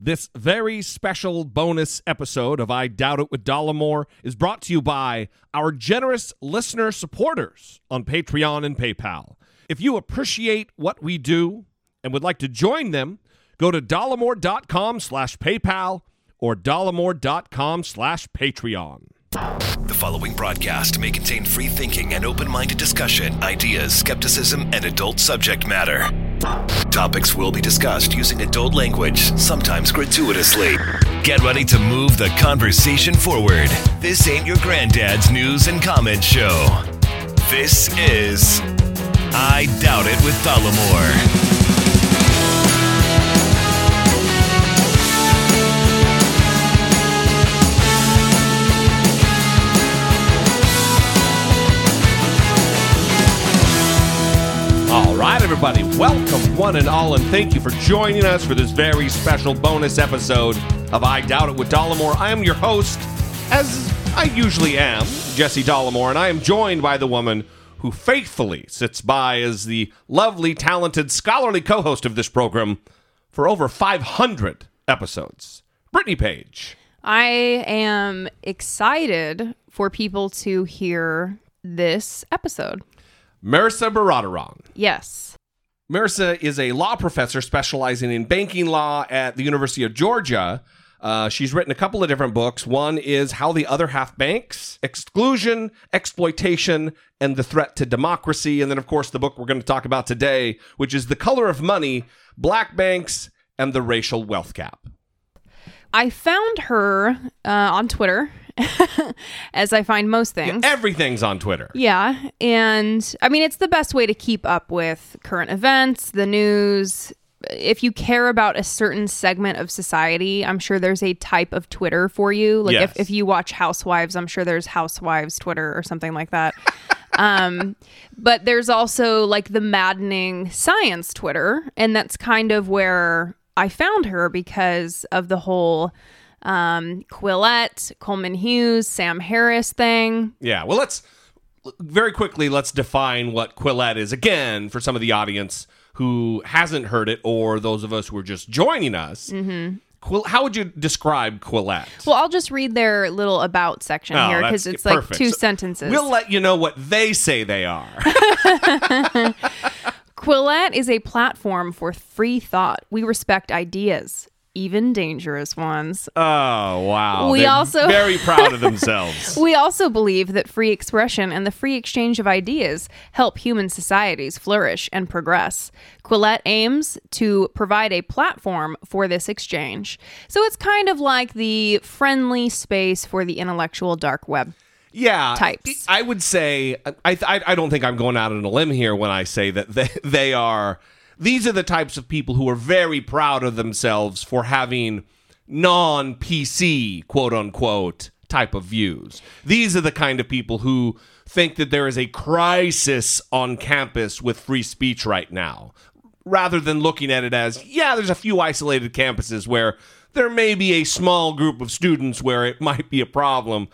This very special bonus episode of I Doubt It with Dollemore is brought to you by our generous listener supporters on Patreon and PayPal. If you appreciate what we do and would like to join them, go to dollemore.com slash PayPal or dollemore.com slash Patreon. The following broadcast may contain free thinking and open minded discussion, ideas, skepticism, and adult subject matter. Topics will be discussed using adult language, sometimes gratuitously. Get ready to move the conversation forward. This ain't your granddad's news and comment show. This is I Doubt It with Dollemore. Right, everybody, welcome one and all, and thank you for joining us for this very special bonus episode of I Doubt It with Dollemore. I am your host, as I usually am, Jesse Dollemore, and I am joined by the woman who faithfully sits by as the lovely, talented, scholarly co host of this program for over 500 episodes, Brittany Page. I am excited for people to hear this episode. Mehrsa Baradaran. Yes. Mehrsa is a law professor specializing in banking law at the University of Georgia. Uh, she's written a couple of different books. One is How the Other Half Banks, Exclusion, Exploitation, and the Threat to Democracy. And then, of course, the book we're going to talk about today, which is The Color of Money, Black Banks, and the Racial Wealth Gap. I found her uh, on Twitter, as I find most things. Everything's on Twitter. Yeah. And I mean, it's the best way to keep up with current events, the news. If you care about a certain segment of society, I'm sure there's a type of Twitter for you. Like Yes. if, if you watch Housewives, I'm sure there's Housewives Twitter or something like that. um, but there's also like the maddening science Twitter. And that's kind of where I found her because of the whole um, Quillette, Coleman Hughes, Sam Harris thing. Yeah. Well, let's very quickly let's define what Quillette is again for some of the audience who hasn't heard it or those of us who are just joining us. Mm-hmm. Quill- how would you describe Quillette? Well, I'll just read their little about section Oh, here because it's like two sentences. We'll let you know what they say they are. Quillette is a platform for free thought. We respect ideas, even dangerous ones. oh wow! We They're also- very proud of themselves. We also believe that free expression and the free exchange of ideas help human societies flourish and progress. Quillette aims to provide a platform for this exchange. So it's kind of like the friendly space for the intellectual dark web. yeah, types. I would say I, I I don't think I'm going out on a limb here when I say that they they are. These are the types of people who are very proud of themselves for having non PC quote unquote type of views. These are the kind of people who think that there is a crisis on campus with free speech right now, rather than looking at it as, yeah, there's a few isolated campuses where there may be a small group of students where it might be a problem.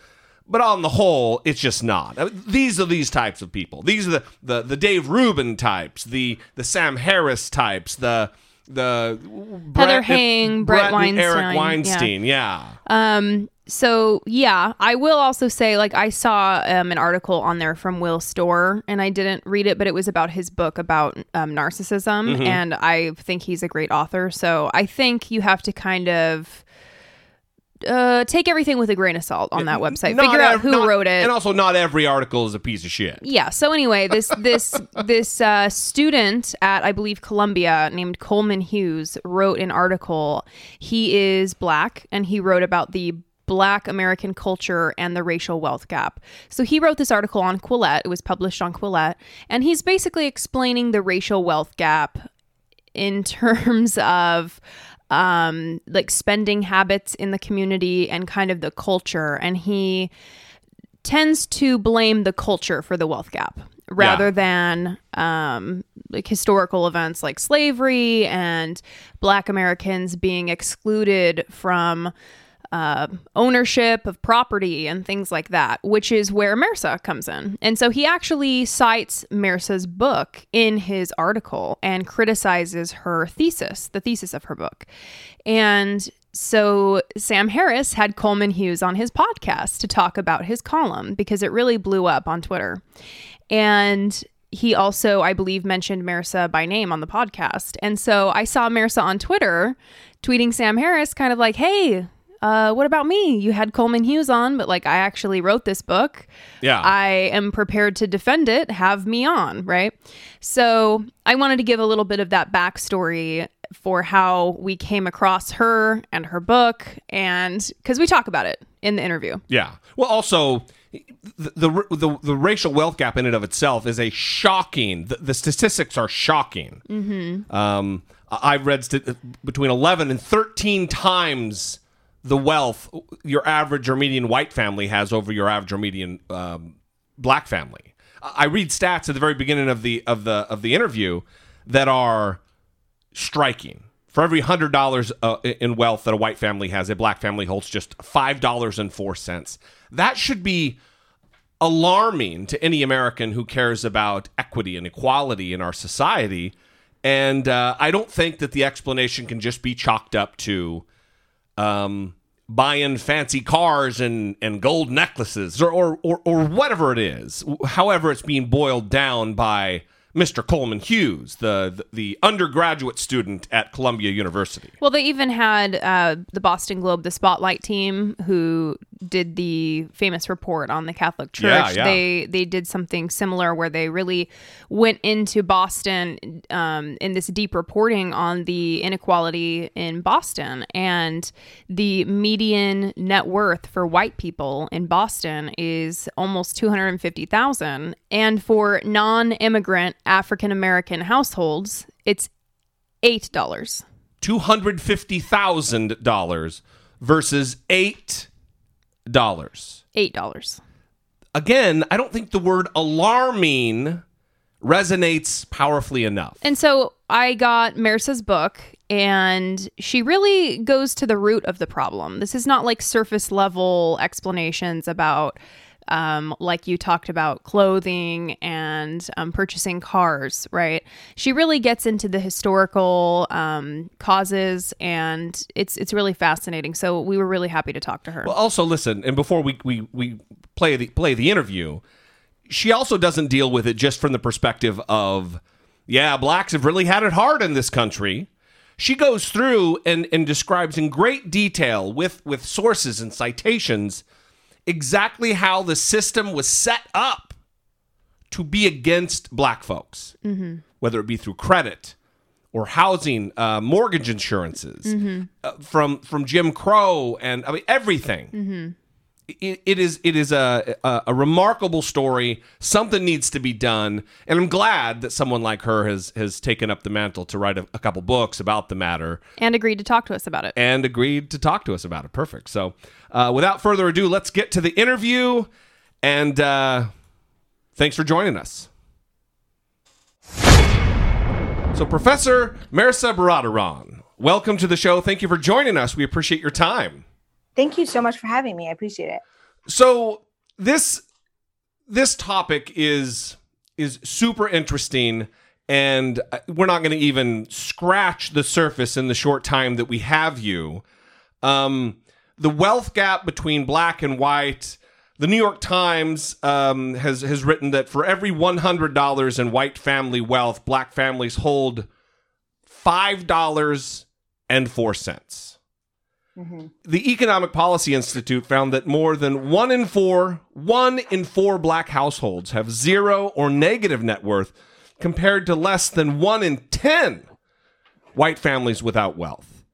But on the whole, it's just not. Uh, These are these types of people. These are the, the, the Dave Rubin types, the the Sam Harris types, the the Brett- Hang, Brett and Eric Weinstein, yeah. Yeah. Um, so yeah, I will also say like I saw um, an article on there from Will Storr and I didn't read it, but it was about his book about um, narcissism, Mm-hmm. and I think he's a great author. So I think you have to kind of uh, take everything with a grain of salt on that website. Not Figure out ev- who not- wrote it. and also not every article is a piece of shit. yeah. So anyway, this this this uh, student at I believe Columbia named Coleman Hughes wrote an article. He is black, and he wrote about the black American culture and the racial wealth gap. So he wrote this article on Quillette. It was published on Quillette, and he's basically explaining the racial wealth gap in terms of um like spending habits in the community and kind of the culture and he tends to blame the culture for the wealth gap rather Yeah. than um, like historical events like slavery and black americans being excluded from uh, ownership of property and things like that, which is where Mehrsa comes in. And so he actually cites Mehrsa's book in his article and criticizes her thesis, the thesis of her book. And so Sam Harris had Coleman Hughes on his podcast to talk about his column because it really blew up on Twitter. And he also, I believe, mentioned Mehrsa by name on the podcast. And so I saw Mehrsa on Twitter tweeting Sam Harris, kind of like, hey, uh, what about me? You had Coleman Hughes on, but like I actually wrote this book. Yeah. I am prepared to defend it. Have me on, right? So I wanted to give a little bit of that backstory for how we came across her and her book, and because we talk about it in the interview. Yeah. Well, also, the, the the the racial wealth gap in and of itself is a shocking. The, the statistics are shocking. Mm-hmm. Um, I've read st- between eleven and thirteen times the wealth your average or median white family has over your average or median um, black family. I read stats at the very beginning of the of the of the interview that are striking. For every hundred dollars uh, in wealth that a white family has, a black family holds just five dollars and four cents. That should be alarming to any American who cares about equity and equality in our society. And uh, I don't think that the explanation can just be chalked up to um, buying fancy cars and, and gold necklaces or, or, or, or whatever it is. However, it's being boiled down by Mr. Coleman Hughes, the, the, the undergraduate student at Columbia University. Well, they even had uh, the Boston Globe, the Spotlight team, who did the famous report on the Catholic Church. Yeah, yeah. They they did something similar where they really went into Boston um, in this deep reporting on the inequality in Boston and the median net worth for white people in Boston is almost two hundred and fifty thousand, and for non-immigrant African American households, it's eight dollars. $250,000 versus $8. Eight dollars. Again, I don't think the word alarming resonates powerfully enough. And so I got Mehrsa's book, and she really goes to the root of the problem. This is not like surface level explanations about, um, like you talked about, clothing and um, purchasing cars, right? She really gets into the historical um, causes, and it's it's really fascinating. So we were really happy to talk to her. Well, also listen, and before we we, we play the play the interview, she also doesn't deal with it just from the perspective of, yeah, blacks have really had it hard in this country. She goes through and, and describes in great detail with, with sources and citations exactly how the system was set up to be against black folks, whether it be through credit or housing, uh, mortgage insurances, uh, from from Jim Crow, and I mean everything. It, it is it is a, a a remarkable story. Something needs to be done, and I'm glad that someone like her has has taken up the mantle to write a, a couple books about the matter and agreed to talk to us about it. and agreed to talk to us about it. Perfect. So, uh, without further ado, let's get to the interview. And uh, thanks for joining us. So, Professor Mehrsa Baradaran, welcome to the show. Thank you for joining us. We appreciate your time. Thank you so much for having me. I appreciate it. So this this topic is is super interesting and uh, we're not going to even scratch the surface in the short time that we have you. Um, the wealth gap between black and white. The New York Times um, has has written that for every one hundred dollars in white family wealth, black families hold five dollars and four cents. The Economic Policy Institute found that more than one in four, one in four black households have zero or negative net worth, compared to less than one in ten white families without wealth.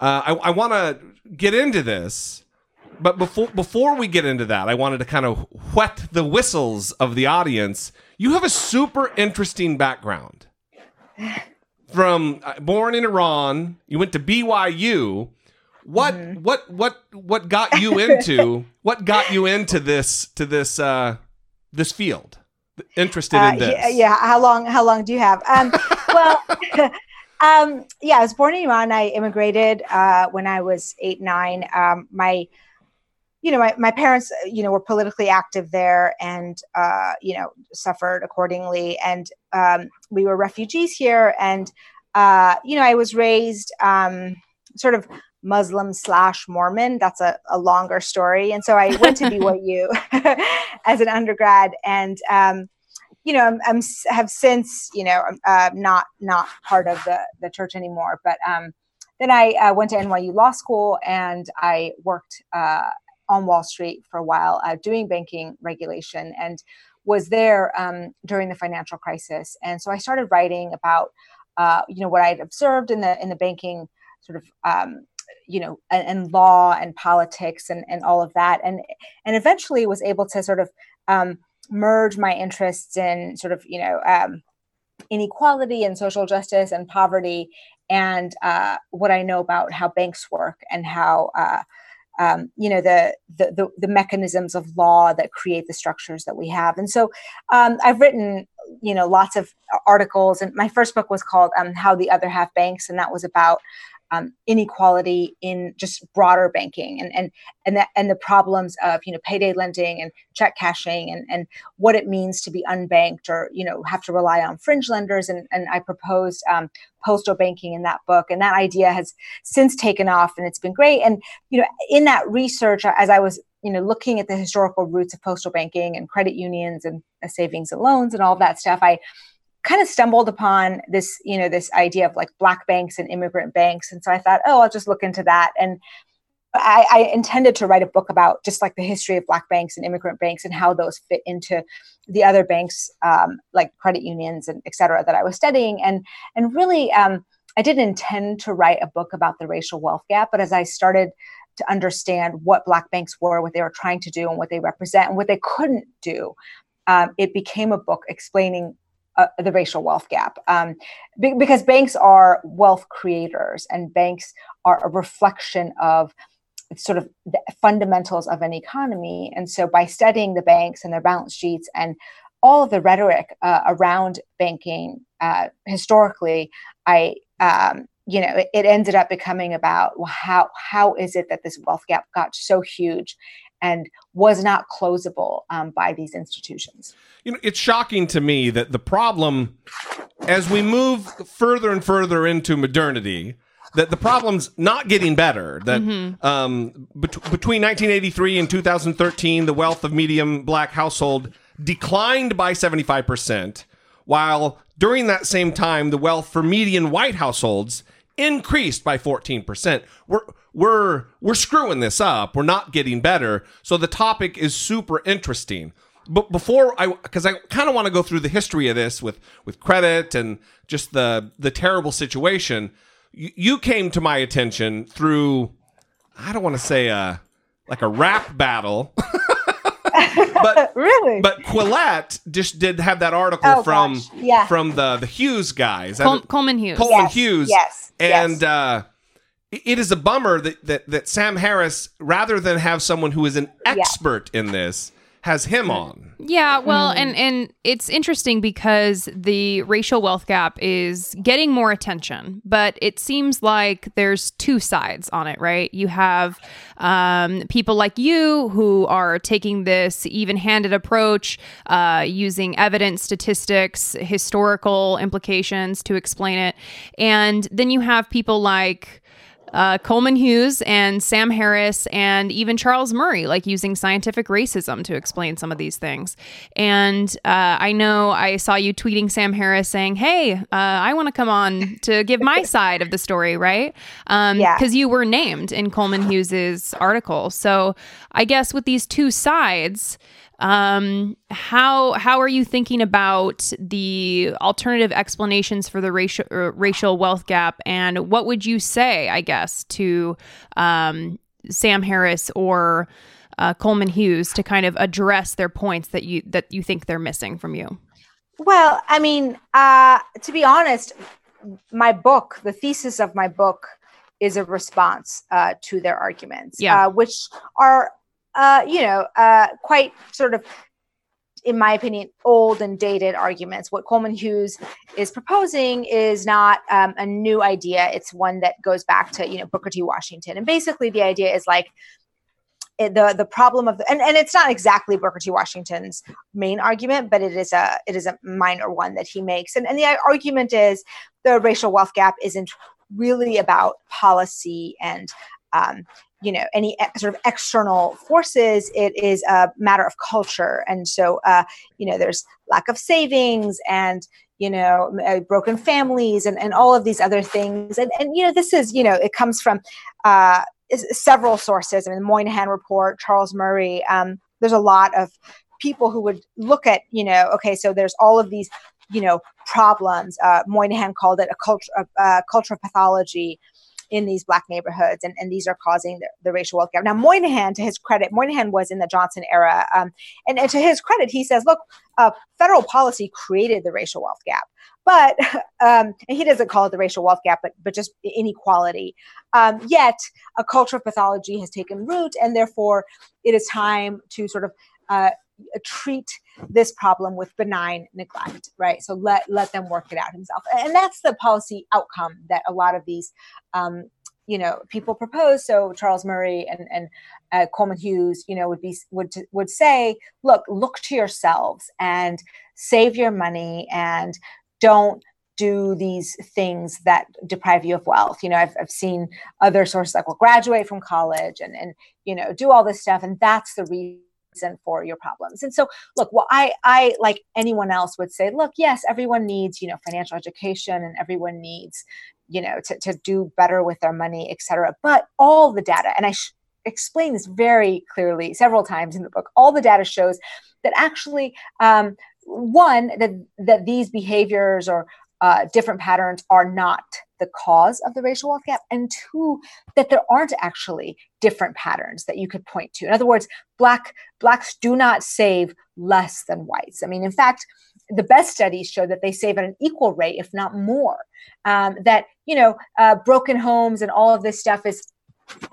Uh, I, I want to get into this, but before before we get into that, I wanted to kind of whet the whistles of the audience. You have a super interesting background. From uh, born in Iran, you went to BYU. What what what what got you into what got you into this to this uh this field? Interested in Uh, this? yeah, yeah. How long? How long do you have? Um, well, Um, yeah, I was born in Iran. I immigrated uh, when I was eight, nine. Um, my, you know, my, my parents, you know, were politically active there and, uh, you know, suffered accordingly. And um, we were refugees here. And, uh, you know, I was raised um, sort of Muslim slash Mormon. That's a, a, longer story. And so I went to BYU as an undergrad. And, um, you know, I'm, I'm, have since, you know, uh, not not part of the the church anymore. But um, then I uh, went to NYU Law School and I worked uh, on Wall Street for a while, uh, doing banking regulation, and was there um, during the financial crisis. And so I started writing about, uh, you know, what I had observed in the in the banking sort of um, you know and, law and politics and, and all of that and and eventually was able to sort of um, merge my interests in sort of you know um, inequality and social justice and poverty and uh, what I know about how banks work and how uh, um, you know the, the, the the mechanisms of law that create the structures that we have. And so um, I've written you know lots of articles, and my first book was called um, "How the Other Half Banks," and that was about um, inequality in just broader banking and and and that and the problems of you know payday lending and check cashing and and what it means to be unbanked or you know have to rely on fringe lenders. And and I proposed um, postal banking in that book. And that idea has since taken off and it's been great. And you know in that research as I was you know looking at the historical roots of postal banking and credit unions and uh, savings and loans and all that stuff I kind of stumbled upon this, you know, this idea of like black banks and immigrant banks. And so I thought, oh, I'll just look into that. And I, I, intended to write a book about just like the history of black banks and immigrant banks and how those fit into the other banks, um, like credit unions and et cetera, that I was studying. And and really, um, I didn't intend to write a book about the racial wealth gap, but as I started to understand what black banks were, what they were trying to do, and what they represent, and what they couldn't do, um, it became a book explaining uh, the racial wealth gap um, be- because banks are wealth creators and banks are a reflection of sort of the fundamentals of an economy. And so by studying the banks and their balance sheets and all of the rhetoric uh, around banking uh, historically i um, you know it, it, ended up becoming about well, how how is it that this wealth gap got so huge and was not closable um, by these institutions. You know, it's shocking to me that the problem, as we move further and further into modernity, that the problem's not getting better. That mm-hmm. um, bet- between 1983 and 2013, the wealth of medium black household declined by 75 percent, while during that same time, the wealth for median white households increased by 14%. We're we're we're screwing this up. We're not getting better. So the topic is super interesting. But before I cuz I kind of want to go through the history of this with with credit and just the the terrible situation. You, you came to my attention through I don't want to say a like a rap battle. but really, but Quillette just did have that article oh, from yeah. from the the Hughes guys, Col- Coleman Hughes, Coleman yes. Hughes, yes, and yes. Uh, it is a bummer that, that that Sam Harris, rather than have someone who is an expert yeah. in this, has him on. Yeah, well, mm. and and it's interesting because the racial wealth gap is getting more attention, but it seems like there's two sides on it, right? You have um, people like you who are taking this even-handed approach, uh, using evidence, statistics, historical implications to explain it, and then you have people like uh, Coleman Hughes and Sam Harris and even Charles Murray, like using scientific racism to explain some of these things. And uh, I know I saw you tweeting Sam Harris saying, "Hey, uh, I want to come on to give my side of the story, right?" Um, yeah, because you were named in Coleman Hughes's article. So I guess with these two sides. Um, how how are you thinking about the alternative explanations for the racial uh, racial wealth gap, and what would you say, I guess, to um, Sam Harris or uh, Coleman Hughes to kind of address their points that you that you think they're missing from you? Well, I mean, uh, to be honest, my book, the thesis of my book, is a response uh, to their arguments, yeah. uh, which are uh, you know, uh, quite sort of in my opinion, old and dated arguments. What Coleman Hughes is proposing is not um, a new idea. It's one that goes back to you know Booker T. Washington, and basically the idea is like the the problem of the, and, and it's not exactly Booker T. Washington's main argument, but it is a it is a minor one that he makes. And and the argument is the racial wealth gap isn't really about policy and um, you know any sort of external forces it is a matter of culture and so uh, you know there's lack of savings and you know uh, broken families and, and all of these other things and, and you know this is you know it comes from uh, several sources. I mean, the Moynihan report, Charles Murray. Um, there's a lot of people who would look at, you know, okay, so there's all of these, you know, problems. Uh, Moynihan called it a culture, uh, cultural pathology in these black neighborhoods, and, and these are causing the, the, racial wealth gap. Now, Moynihan, to his credit, Moynihan was in the Johnson era, um, and, and, to his credit, he says, look, uh, federal policy created the racial wealth gap. But um, and he doesn't call it the racial wealth gap, but but just inequality. Um, yet a cultural pathology has taken root, and therefore it is time to sort of uh, treat this problem with benign neglect right so let let them work it out himself and that's the policy outcome that a lot of these um, you know people propose so charles murray and and uh, coleman hughes you know would be would would say look look to yourselves and save your money and don't do these things that deprive you of wealth. You know, I've, I've seen other sources like, well, graduate from college and, and, you know, do all this stuff. And that's the reason for your problems. And so, look, well, I, I, like anyone else would say, look, yes, everyone needs, you know, financial education and everyone needs, you know, to, to do better with their money, et cetera. But all the data, and I sh- explain this very clearly several times in the book, all the data shows that actually, um, one that that these behaviors or uh, different patterns are not the cause of the racial wealth gap, and two, that there aren't actually different patterns that you could point to. In other words, black blacks do not save less than whites. I mean, in fact, the best studies show that they save at an equal rate, if not more. Um, that you know, uh, broken homes and all of this stuff is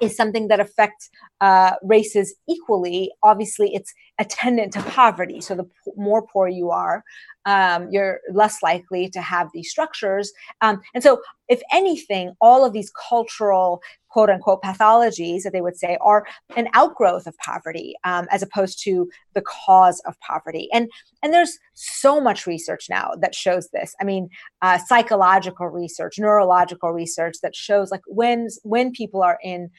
is something that affects uh, races equally. Obviously, it's attendant to poverty. So the p- more poor you are, um, you're less likely to have these structures. Um, and so, if anything, all of these cultural quote unquote pathologies that they would say are an outgrowth of poverty um, as opposed to the cause of poverty. And and there's so much research now that shows this. I mean uh, psychological research neurological research that shows like when when people are in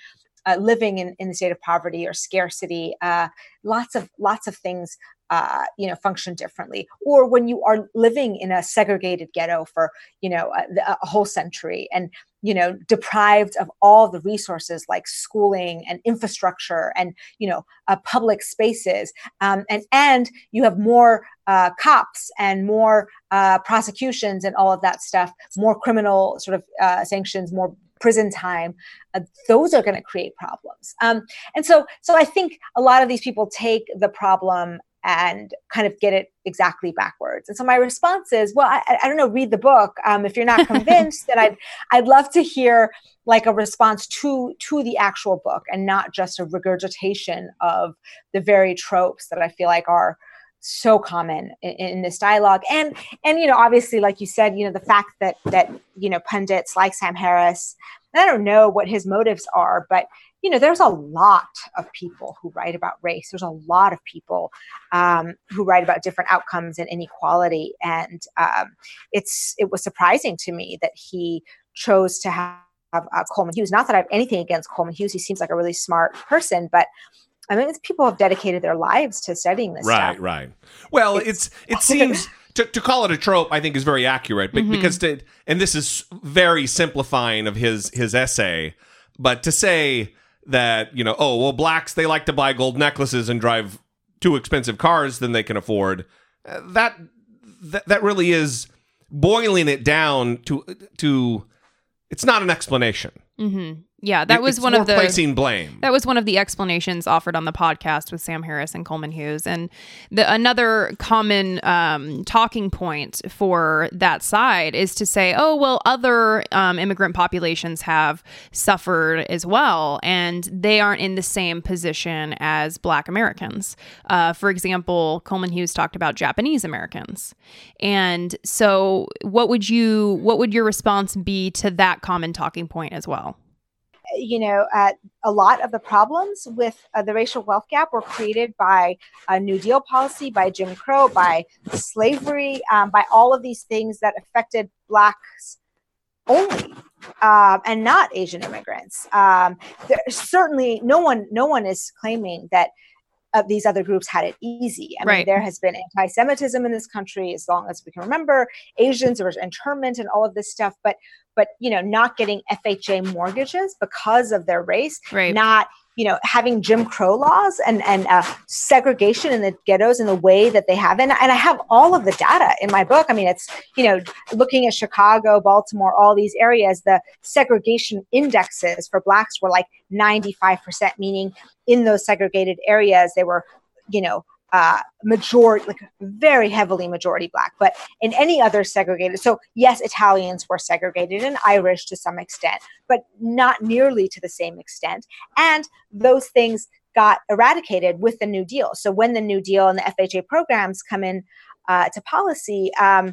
uh, living in, in the state of poverty or scarcity uh, lots of lots of things uh, you know function differently. Or when you are living in a segregated ghetto for you know a, a, whole century and you know deprived of all the resources like schooling and infrastructure and you know uh, public spaces um, and and you have more uh, cops and more uh, prosecutions and all of that stuff more criminal sort of uh, sanctions more prison time uh, those are going to create problems um, and so so i think a lot of these people take the problem and kind of get it exactly backwards. And so my response is, well, I, I don't know, read the book. Um, if you're not convinced, then I'd I'd love to hear like a response to to the actual book and not just a regurgitation of the very tropes that I feel like are so common in, in, this dialogue and and you know obviously like you said you know the fact that that you know pundits like sam harris i don't know what his motives are but you know, there's a lot of people who write about race. There's a lot of people um, who write about different outcomes and inequality. And um, it's it was surprising to me that he chose to have uh, Coleman Hughes. Not that I have anything against Coleman Hughes. He seems like a really smart person, but I mean, people have dedicated their lives to studying this. Right, stuff. right. Well, it's, it's it seems. To, to, call it a trope, I think is very accurate, but mm-hmm. because to, and this is very simplifying of his his essay, but to say that you know oh well blacks they like to buy gold necklaces and drive too expensive cars than they can afford uh, that that, that really is boiling it down to to it's not an explanation mm-hmm. Yeah, that It- was one of the placing blame. That was one of the explanations offered on the podcast with Sam Harris and Coleman Hughes. And the another common um, talking point for that side is to say, oh, well, other um, immigrant populations have suffered as well, and they aren't in the same position as Black Americans. Uh, for example, Coleman Hughes talked about Japanese Americans, and so what would you, what would your response be to that common talking point as well? You know, uh, a lot of the problems with uh, the racial wealth gap were created by a New Deal policy, by Jim Crow, by slavery, um, by all of these things that affected Blacks only. Um, and not Asian immigrants. Um, there, certainly, no one, no one is claiming that uh, these other groups had it easy. I mean, there has been anti-Semitism in this country as long as we can remember. Asians, there was internment and all of this stuff, but but you know, not getting FHA mortgages because of their race, Right. not you know having Jim Crow laws and and uh, segregation in the ghettos in the way that they have, and and I have all of the data in my book. I mean, it's you know looking at Chicago, Baltimore, all these areas, the segregation indexes for blacks were like ninety five percent, meaning in those segregated areas they were you know uh, majority, like very heavily majority black. But in any other segregated, so yes, Italians were segregated and Irish to some extent, but not nearly to the same extent. And those things got eradicated with the New Deal. So when the New Deal and the FHA programs come in uh, to policy, um,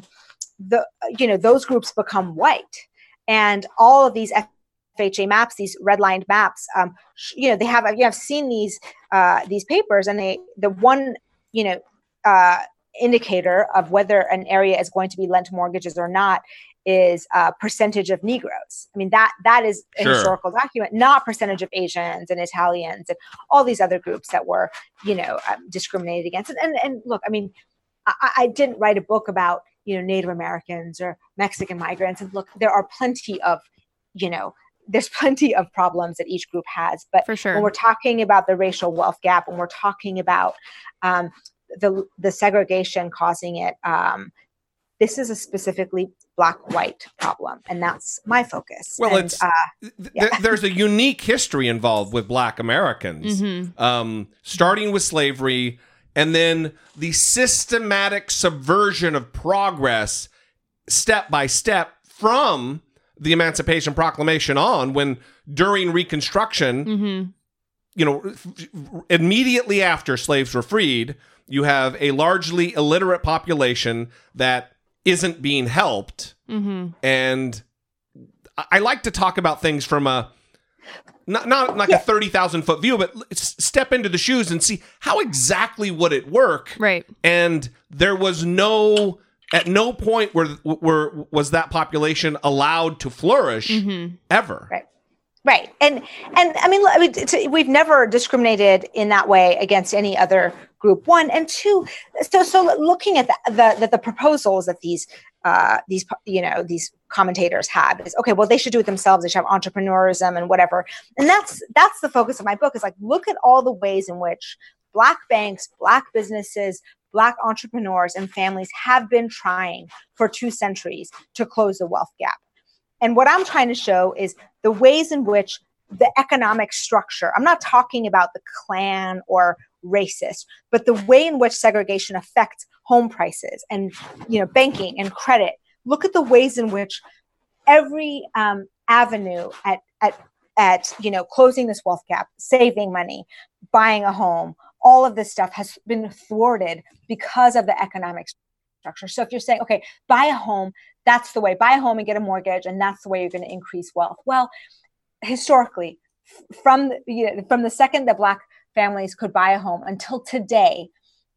the you know those groups become white, and all of these FHA maps, these redlined maps, um, you know they have you have seen these uh, these papers, and they the one you know uh, indicator of whether an area is going to be lent mortgages or not is uh, percentage of Negroes. I mean that that is a Sure. historical document, not percentage of Asians and Italians and all these other groups that were you know um, discriminated against. And, and and look, I mean, I, I didn't write a book about you know Native Americans or Mexican migrants. And look, there are plenty of you know there's plenty of problems that each group has, but For sure. when we're talking about the racial wealth gap, when we're talking about um, the the segregation causing it, um, this is a specifically black-white problem, and that's my focus. Well, And, it's- uh, Th- th- there's a unique history involved with black Americans, Mhm. um, starting with slavery and then the systematic subversion of progress step by step from the Emancipation Proclamation on when during Reconstruction, Mm-hmm. you know, f- immediately after slaves were freed, you have a largely illiterate population that isn't being helped Mm-hmm. and I- I like to talk about things from a not not like a thirty thousand foot view, but step into the shoes and see how exactly would it work. Right. And there was no at no point where where was that population allowed to flourish Mm-hmm. ever. Right. Right, and and I mean, I mean, we've never discriminated in that way against any other group. One and two. So, so looking at the the, the, the proposals that these uh, these you know these commentators have is okay. Well, they should do it themselves. They should have entrepreneurism and whatever. And that's that's the focus of my book. Is like look at all the ways in which black banks, black businesses, black entrepreneurs, and families have been trying for two centuries to close the wealth gap. And what I'm trying to show is the ways in which the economic structure, I'm not talking about the Klan or racist, but the way in which segregation affects home prices and you know banking and credit. Look at the ways in which every um, avenue at at at you know closing this wealth gap, saving money, buying a home, all of this stuff has been thwarted because of the economic structure. So if you're saying, okay, buy a home, that's the way, buy a home and get a mortgage, and that's the way you're going to increase wealth. Well, historically, from the, you know, from the second that black families could buy a home until today,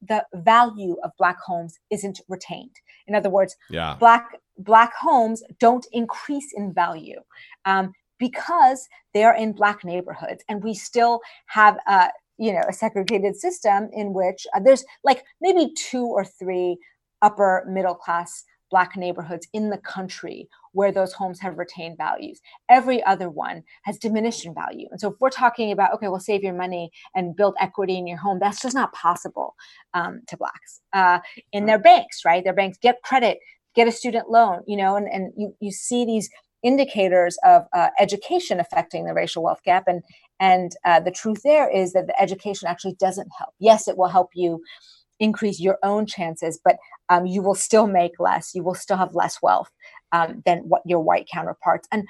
the value of black homes isn't retained. In other words, Yeah. black black homes don't increase in value um, because they are in black neighborhoods, and we still have a you know a segregated system in which uh, there's like maybe two or three upper middle class black neighborhoods in the country where those homes have retained values. Every other one has diminished in value. And so if we're talking about okay well save your money and build equity in your home that's just not possible um, to blacks uh, in their banks right? Their banks get credit get a student loan you know and, and you, you see these indicators of uh, education affecting the racial wealth gap. And and uh, the truth there is that the education actually doesn't help. Yes, it will help you increase your own chances, but um, you will still make less. You will still have less wealth um, than what your white counterparts. And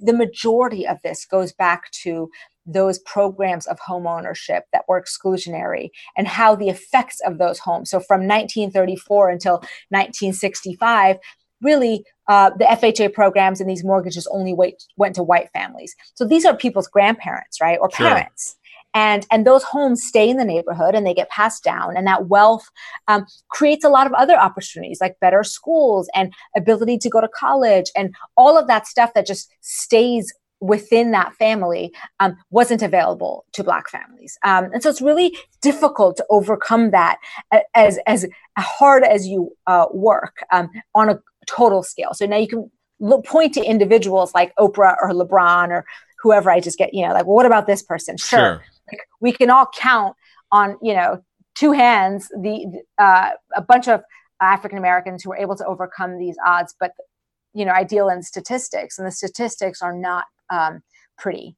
the majority of this goes back to those programs of home ownership that were exclusionary and how the effects of those homes. So from 1934 until 1965, really uh, the FHA programs and these mortgages only wait, went to white families. So these are people's grandparents, right, or sure. parents. And, and those homes stay in the neighborhood and they get passed down and that wealth um, creates a lot of other opportunities like better schools and ability to go to college and all of that stuff that just stays within that family um, wasn't available to black families um, and so it's really difficult to overcome that as as hard as you uh, work um, on a total scale so now you can look, point to individuals like oprah or lebron or whoever i just get you know like well, what about this person sure, sure. Like, we can all count on you know two hands the uh, a bunch of african americans who were able to overcome these odds but you know i deal in statistics and the statistics are not um, pretty.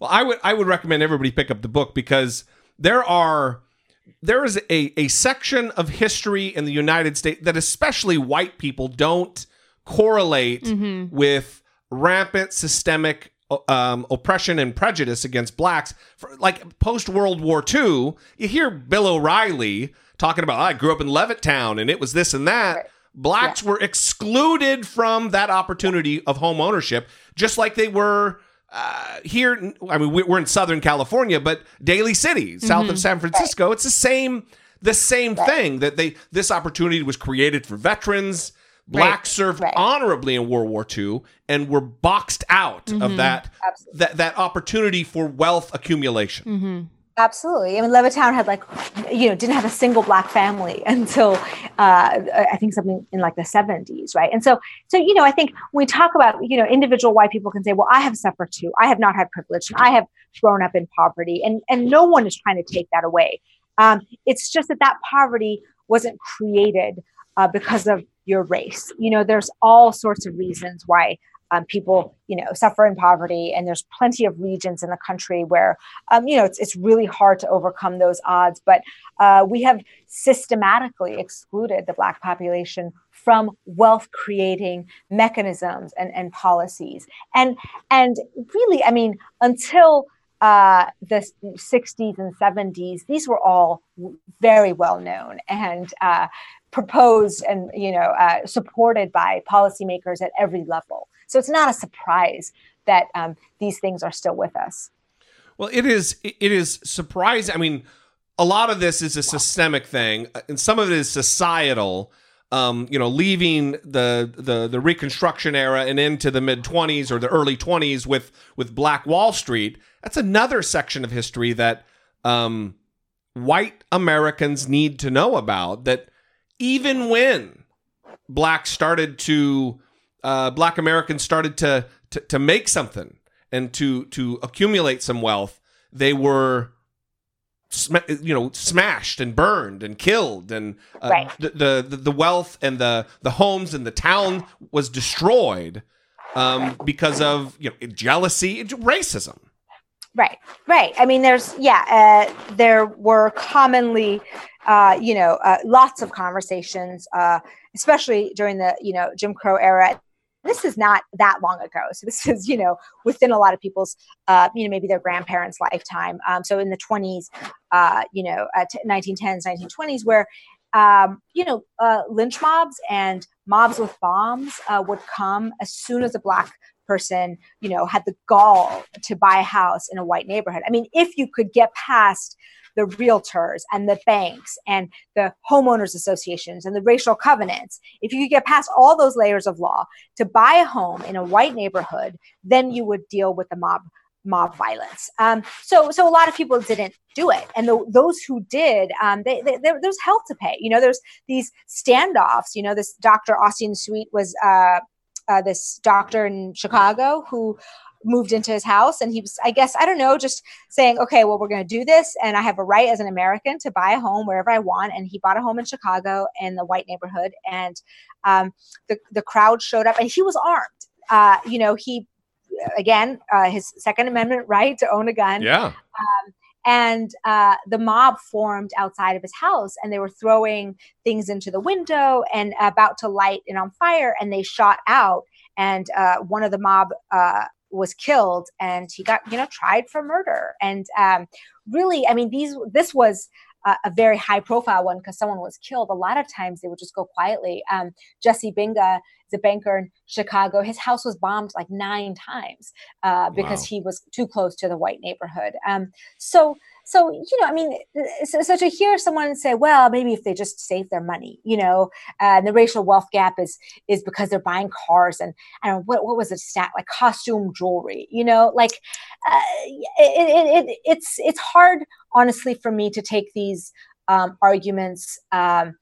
Well, I would I would recommend everybody pick up the book because there are there is a, a section of history in the United States that especially white people don't correlate mm-hmm. with rampant systemic um, oppression and prejudice against blacks. For, like post World War II, you hear Bill O'Reilly talking about, I grew up in Levittown and it was this and that. Right. Blacks yeah. were excluded from that opportunity of home ownership, just like they were uh, here. I mean, we're in Southern California, but Daly City, south mm-hmm. of San Francisco, it's the same the same right. thing that they this opportunity was created for veterans. Blacks right. served honorably in World War II and were boxed out mm-hmm. of that, that that opportunity for wealth accumulation. Mm-hmm. Absolutely. I mean, Levittown had like, you know, didn't have a single black family until uh, I think something in like the 70s, right? And so, so you know, I think when we talk about, you know, individual white people can say, well, I have suffered too. I have not had privilege. I have grown up in poverty, and and no one is trying to take that away. Um, it's just that that poverty wasn't created uh, because of your race. You know, there's all sorts of reasons why um, people, you know, suffer in poverty, and there's plenty of regions in the country where, um, you know, it's it's really hard to overcome those odds. But uh, we have systematically excluded the Black population from wealth creating mechanisms and, and policies, and and really, I mean, until uh, the 60s and 70s, these were all very well known and uh, proposed and you know uh, supported by policymakers at every level. So it's not a surprise that um, these things are still with us. Well, it is. It is surprising. I mean, a lot of this is a systemic thing, and some of it is societal. Um, you know, leaving the the the Reconstruction era and into the mid twenties or the early twenties with with Black Wall Street. That's another section of history that um, white Americans need to know about. That even when blacks started to uh, black Americans started to, to to make something and to to accumulate some wealth, they were you know smashed and burned and killed and uh, right. the, the the wealth and the the homes and the town was destroyed um, because of you know jealousy racism. Right. Right. I mean there's yeah uh, there were commonly uh, you know uh, lots of conversations uh, especially during the you know jim crow era this is not that long ago. So this is, you know, within a lot of people's, uh, you know, maybe their grandparents' lifetime. Um, so in the 20s, uh, you know, uh, t- 1910s, 1920s, where, um, you know, uh, lynch mobs and mobs with bombs uh, would come as soon as a black person, you know, had the gall to buy a house in a white neighborhood. I mean, if you could get past the realtors and the banks and the homeowners associations and the racial covenants, if you could get past all those layers of law to buy a home in a white neighborhood, then you would deal with the mob mob violence. Um, so, so a lot of people didn't do it, and the, those who did, um, they, they, there's hell to pay. You know, there's these standoffs. You know, this Dr. Ossian Sweet was uh, uh, this doctor in Chicago who moved into his house and he was i guess i don't know just saying okay well we're going to do this and i have a right as an american to buy a home wherever i want and he bought a home in chicago in the white neighborhood and um, the, the crowd showed up and he was armed uh, you know, he again uh, his Second Amendment right to own a gun. Yeah. Um, and uh, the mob formed outside of his house and they were throwing things into the window and about to light it on fire and they shot out and uh, one of the mob uh, was killed and he got you know tried for murder. And um, really i mean these this was uh, a very high profile one because someone was killed. A lot of times they would just go quietly. Um, jesse binga is a banker in chicago his house was bombed like nine times uh, because Wow. he was too close to the white neighborhood. Um, so so you know i mean so, so to hear someone say well maybe if they just save their money you know uh, and the racial wealth gap is is because they're buying cars and I don't know what what was it stat like costume jewelry, you know, like uh, it, it, it, it's it's hard honestly for me to take these um, arguments um,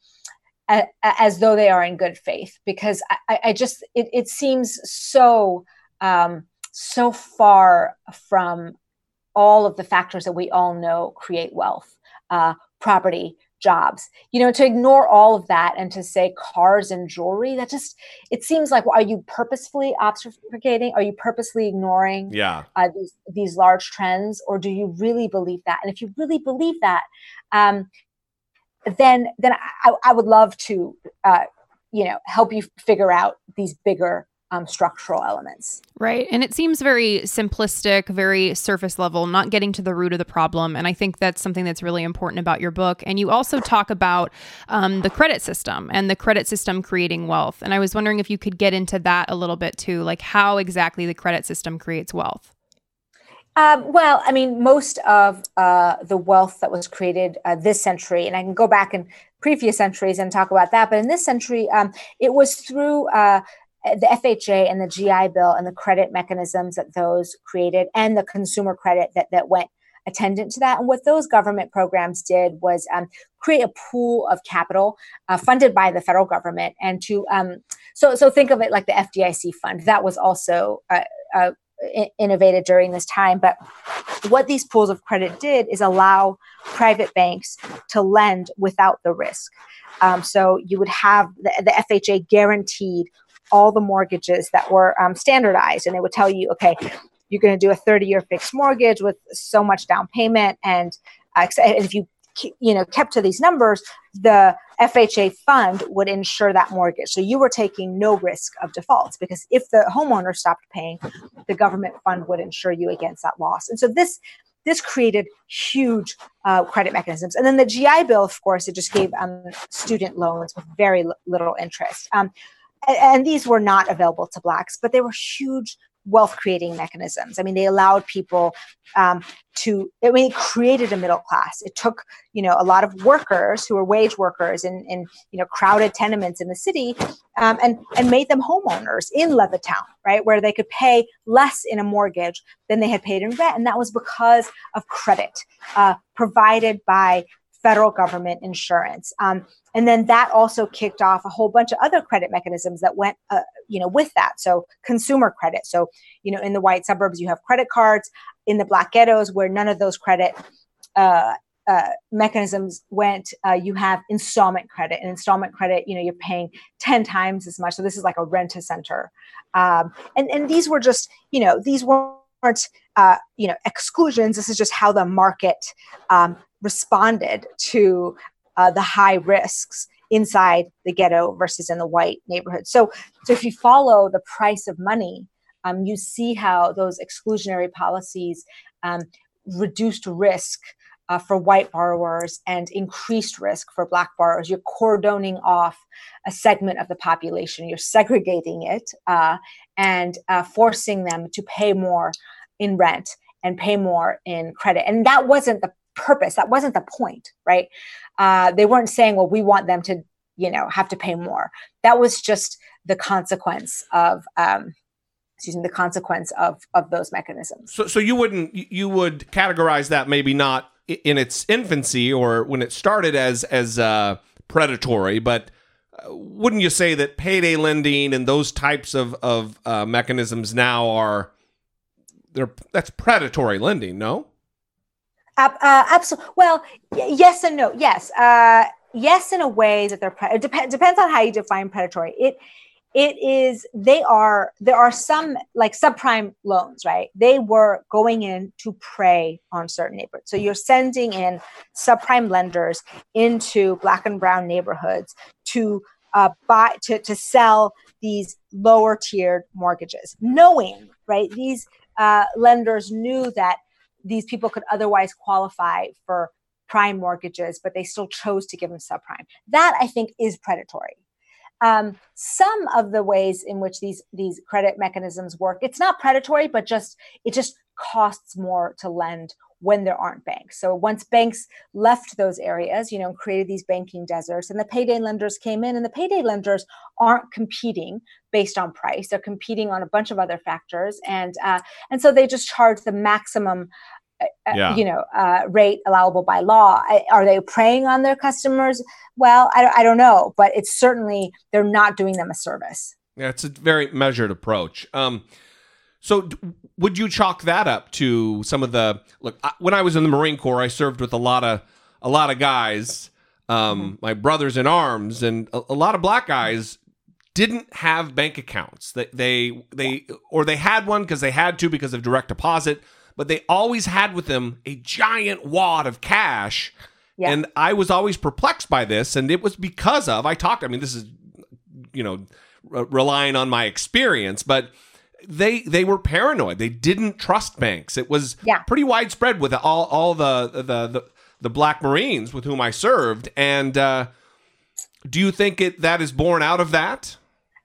as though they are in good faith because I- I just it, it seems so um, so far from all of the factors that we all know create wealth, uh, property, jobs. You know, to ignore all of that and to say cars and jewelry, that just it seems like well, are you purposefully obfuscating? Are you purposely ignoring Yeah. uh, these these large trends, or do you really believe that? And if you really believe that, um, then then I, I would love to uh, you know help you figure out these bigger um, structural elements. Right. And it seems very simplistic, very surface level, not getting to the root of the problem. And I think that's something that's really important about your book. And you also talk about um, the credit system and the credit system creating wealth. And I was wondering if you could get into that a little bit too, like how exactly the credit system creates wealth. Um, well, I mean, most of uh, the wealth that was created uh, this century, and I can go back in previous centuries and talk about that, but in this century, um, it was through uh, the FHA and the GI Bill and the credit mechanisms that those created, and the consumer credit that that went attendant to that. And what those government programs did was um, create a pool of capital uh, funded by the federal government, and to um, so so think of it like the FDIC fund that was also uh, uh, innovated during this time. But what these pools of credit did is allow private banks to lend without the risk. Um, so you would have the, the FHA guaranteed all the mortgages that were um, standardized, and they would tell you, okay, you're going to do a 30-year fixed mortgage with so much down payment, and, uh, if you you know kept to these numbers, the FHA fund would insure that mortgage. So you were taking no risk of defaults because if the homeowner stopped paying, the government fund would insure you against that loss. And so this this created huge uh, credit mechanisms. And then the GI Bill, of course, it just gave um, student loans with very li- little interest. Um, and, these were not available to blacks, but they were huge wealth creating mechanisms. I mean, they allowed people um, to, I mean, it created a middle class. It took, you know, a lot of workers who were wage workers in, in you know, crowded tenements in the city um, and, and made them homeowners in Levittown, right, where they could pay less in a mortgage than they had paid in rent. And that was because of credit uh, provided by federal government insurance. Um, and then that also kicked off a whole bunch of other credit mechanisms that went, uh, you know, with that. So consumer credit. So, you know, in the white suburbs, you have credit cards. In the black ghettos, where none of those credit uh, uh, mechanisms went, uh, you have installment credit. And installment credit, you know, you're paying 10 times as much. So this is like a rent a center. Um, and, and these were just, you know, these weren't, uh, you know, exclusions. This is just how the market um, responded to uh, the high risks inside the ghetto versus in the white neighborhood. So, so if you follow the price of money, um, you see how those exclusionary policies um, reduced risk uh, for white borrowers and increased risk for black borrowers. You're cordoning off a segment of the population. You're segregating it uh, and uh, forcing them to pay more in rent and pay more in credit. And that wasn't the purpose. That wasn't the point, right? Uh, they weren't saying, "Well, we want them to, you know, have to pay more." That was just the consequence of. Um, excuse me, the consequence of of those mechanisms. So, so you wouldn't you would categorize that maybe not in its infancy or when it started as as uh, predatory, but uh, wouldn't you say that payday lending and those types of of uh, mechanisms now are they're that's predatory lending? No. Uh, absolutely. Well, y- yes and no. Yes, uh, yes, in a way that they're. Pre- it dep- depends on how you define predatory. It it is they are there are some like subprime loans right? They were going in to prey on certain neighborhoods. So you're sending in subprime lenders into black and brown neighborhoods to uh, buy to, to sell these lower tiered mortgages knowing right these uh, lenders knew that these people could otherwise qualify for prime mortgages but they still chose to give them subprime. That i think is predatory um, some of the ways in which these these credit mechanisms work it's not predatory but just it just costs more to lend when there aren't banks. So once banks left those areas you know and created these banking deserts and the payday lenders came in and the payday lenders aren't competing based on price. They're competing on a bunch of other factors and uh, and so they just charge the maximum yeah. you know uh, rate allowable by law. Are they preying on their customers? Well I, I don't know but it's certainly they're not doing them a service. Yeah it's a very measured approach. Um, so d- would you chalk that up to some of the look I, when i was in the marine corps i served with a lot of a lot of guys. Um, mm-hmm. my brothers in arms and a, a lot of black guys didn't have bank accounts. That they, they they or they had one because they had to because of direct deposit but they always had with them a giant wad of cash. Yeah. And I was always perplexed by this. And it was because of, I talked, I mean, this is, you know, re- relying on my experience, but they they were paranoid. They didn't trust banks. It was yeah. pretty widespread with all all the the the, the black Marines with whom I served. And uh, do you think it that is born out of that?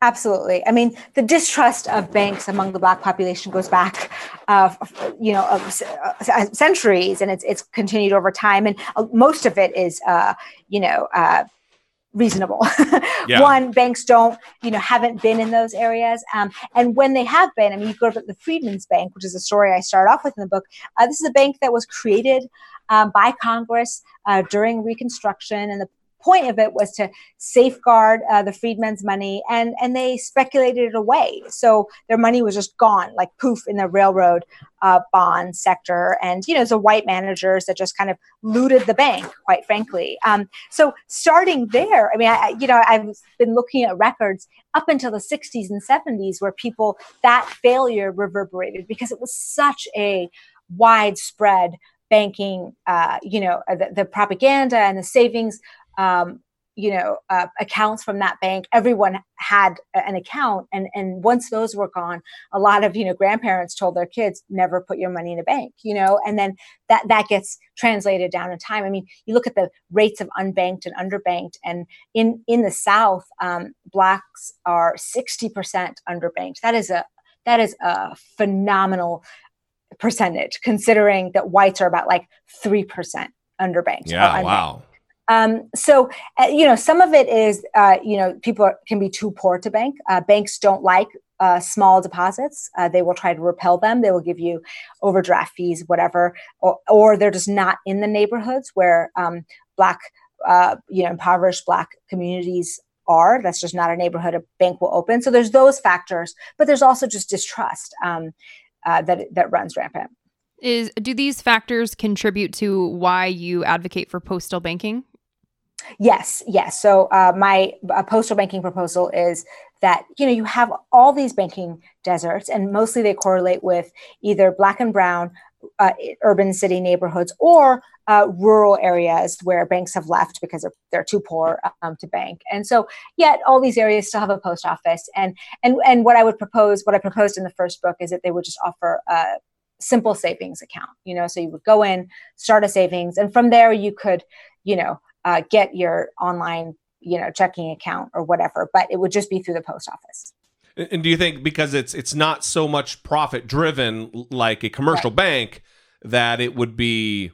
Absolutely. I mean, the distrust of banks among the Black population goes back, uh, you know, uh, centuries, and it's it's continued over time. And uh, most of it is, uh, you know, uh, reasonable. Yeah. One, banks don't, you know, haven't been in those areas, um, and when they have been, I mean, you go to the Freedmen's Bank, which is a story I start off with in the book. Uh, this is a bank that was created um, by Congress during Reconstruction, and the point of it was to safeguard uh, the freedmen's money, and and they speculated it away. So their money was just gone, like poof, in the railroad uh, bond sector. And you know, the white managers that just kind of looted the bank, quite frankly. Um, so starting there, I mean, I, you know, I've been looking at records up until the 60s and 70s where people that failure reverberated because it was such a widespread banking, uh, you know, the, the, propaganda and the savings um, you know uh, accounts from that bank. Everyone had an account and and once those were gone a lot of you know grandparents told their kids never put your money in a bank you know? And then that that gets translated down in time. I mean you look at the rates of unbanked and underbanked and in in the south um, blacks are 60% underbanked. That is a that is a phenomenal percentage considering that whites are about like 3% underbanked. Yeah wow um, so, uh, you know, some of it is, uh, you know, people are, can be too poor to bank. Uh, banks don't like uh, small deposits. Uh, they will try to repel them. They will give you overdraft fees, whatever, or, or they're just not in the neighborhoods where um, black, uh, you know, impoverished black communities are. That's just not a neighborhood a bank will open. So there's those factors, but there's also just distrust um, that that runs rampant. Is do these factors contribute to why you advocate for postal banking? Yes, yes. So uh, my uh, postal banking proposal is that you know you have all these banking deserts, and mostly they correlate with either black and brown uh, urban city neighborhoods or uh, rural areas where banks have left because they're, too poor um, to bank. And so, yet all these areas still have a post office. And and and what I would propose, what I proposed in the first book, is that they would just offer a simple savings account. You know, so you would go in, start a savings, and from there you could, you know, uh, get your online you know checking account or whatever but it would just be through the post office and do you think because it's it's not so much profit driven like a commercial right. bank that it would be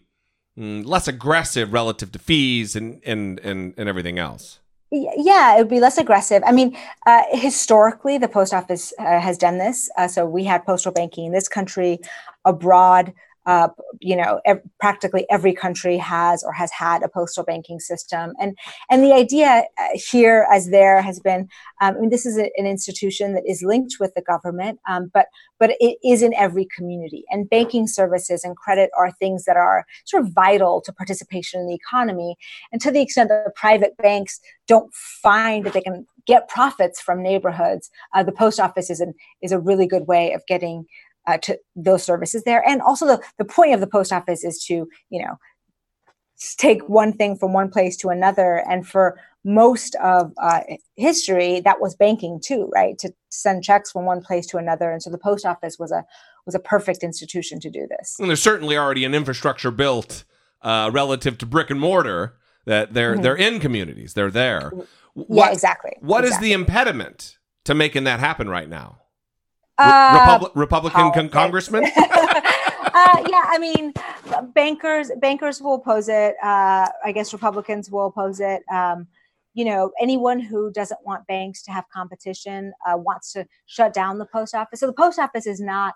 mm, less aggressive relative to fees and and and, and everything else yeah, it would be less aggressive. I mean, uh, historically, the post office uh, has done this. Uh, so we had postal banking in this country, abroad. Uh, you know, ev- practically every country has or has had a postal banking system, and and the idea uh, here, as there has been, um, I mean, this is a, an institution that is linked with the government, um, but but it is in every community, and banking services and credit are things that are sort of vital to participation in the economy, and to the extent that the private banks don't find that they can get profits from neighborhoods, uh, the post office is an, is a really good way of getting uh, to those services there. And also the, the point of the post office is to, you know, take one thing from one place to another. And for most of uh, history, that was banking too, right? To send checks from one place to another. And so the post office was a was a perfect institution to do this. And there's certainly already an infrastructure built uh, relative to brick and mortar that they're mm-hmm. they're in communities. They're there. What, yeah, exactly. What exactly. is the impediment to making that happen right now? Uh, Repub- Republican con- congressman? uh, yeah, I mean, bankers bankers will oppose it. Uh, I guess Republicans will oppose it. Um, you know, anyone who doesn't want banks to have competition uh, wants to shut down the post office. So the post office is not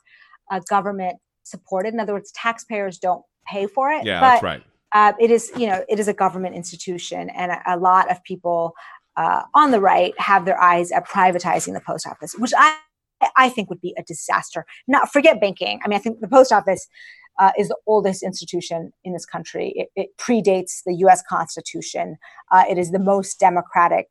a government supported. In other words, taxpayers don't pay for it. Yeah, but, that's right. Uh, it is, you know, it is a government institution, and a, a lot of people uh, on the right have their eyes at privatizing the post office, which I I think would be a disaster. Not forget banking. I mean, I think the post office uh, is the oldest institution in this country. It, it predates the U.S. Constitution. Uh, it is the most democratic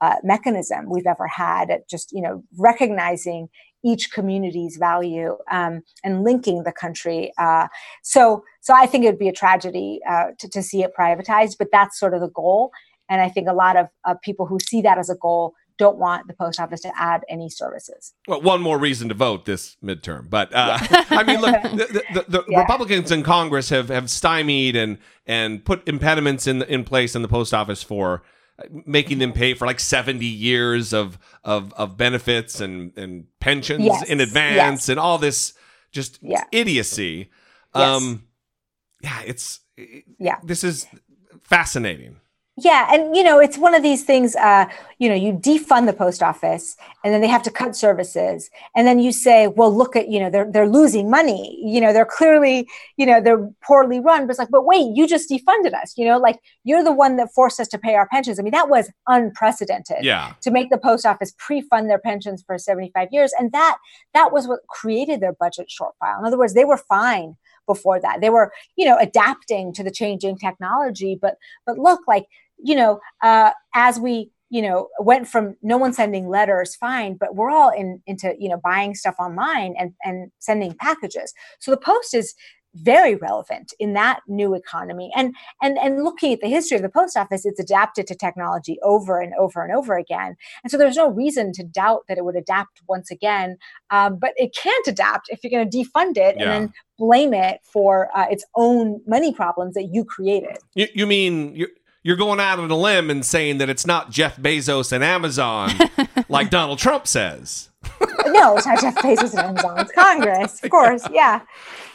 uh, mechanism we've ever had at just you know recognizing each community's value um, and linking the country. Uh, so, so I think it would be a tragedy uh, to, to see it privatized, but that's sort of the goal. And I think a lot of people who see that as a goal don't want the post office to add any services. Well, one more reason to vote this midterm, but uh, yeah. I mean, look, the, the, the yeah. Republicans in Congress have have stymied and and put impediments in in place in the post office for making them pay for like 70 years of of of benefits and and pensions yes. in advance yes. and all this just yeah. idiocy. Yes. Um yeah, it's yeah. This is fascinating. Yeah, and you know, it's one of these things. Uh, you know, you defund the post office, and then they have to cut services, and then you say, "Well, look at you know they're they're losing money. You know, they're clearly you know they're poorly run." But it's like, but wait, you just defunded us. You know, like you're the one that forced us to pay our pensions. I mean, that was unprecedented. Yeah. To make the post office pre-fund their pensions for 75 years, and that that was what created their budget shortfall. In other words, they were fine before that. They were, you know, adapting to the changing technology. But but look, like you know, uh, as we you know went from no one sending letters fine but we're all in into you know buying stuff online and and sending packages. So the post is very relevant in that new economy. And and and looking at the history of the post office it's adapted to technology over and over and over again. And so there's no reason to doubt that it would adapt once again um, but it can't adapt if you're going to defund it yeah. and then blame it for uh, its own money problems that you created. You, you mean you you're going out on a limb and saying that it's not Jeff Bezos and Amazon, like Donald Trump says. no, it's not Jeff Bezos and Amazon. It's Congress, of course. Yeah.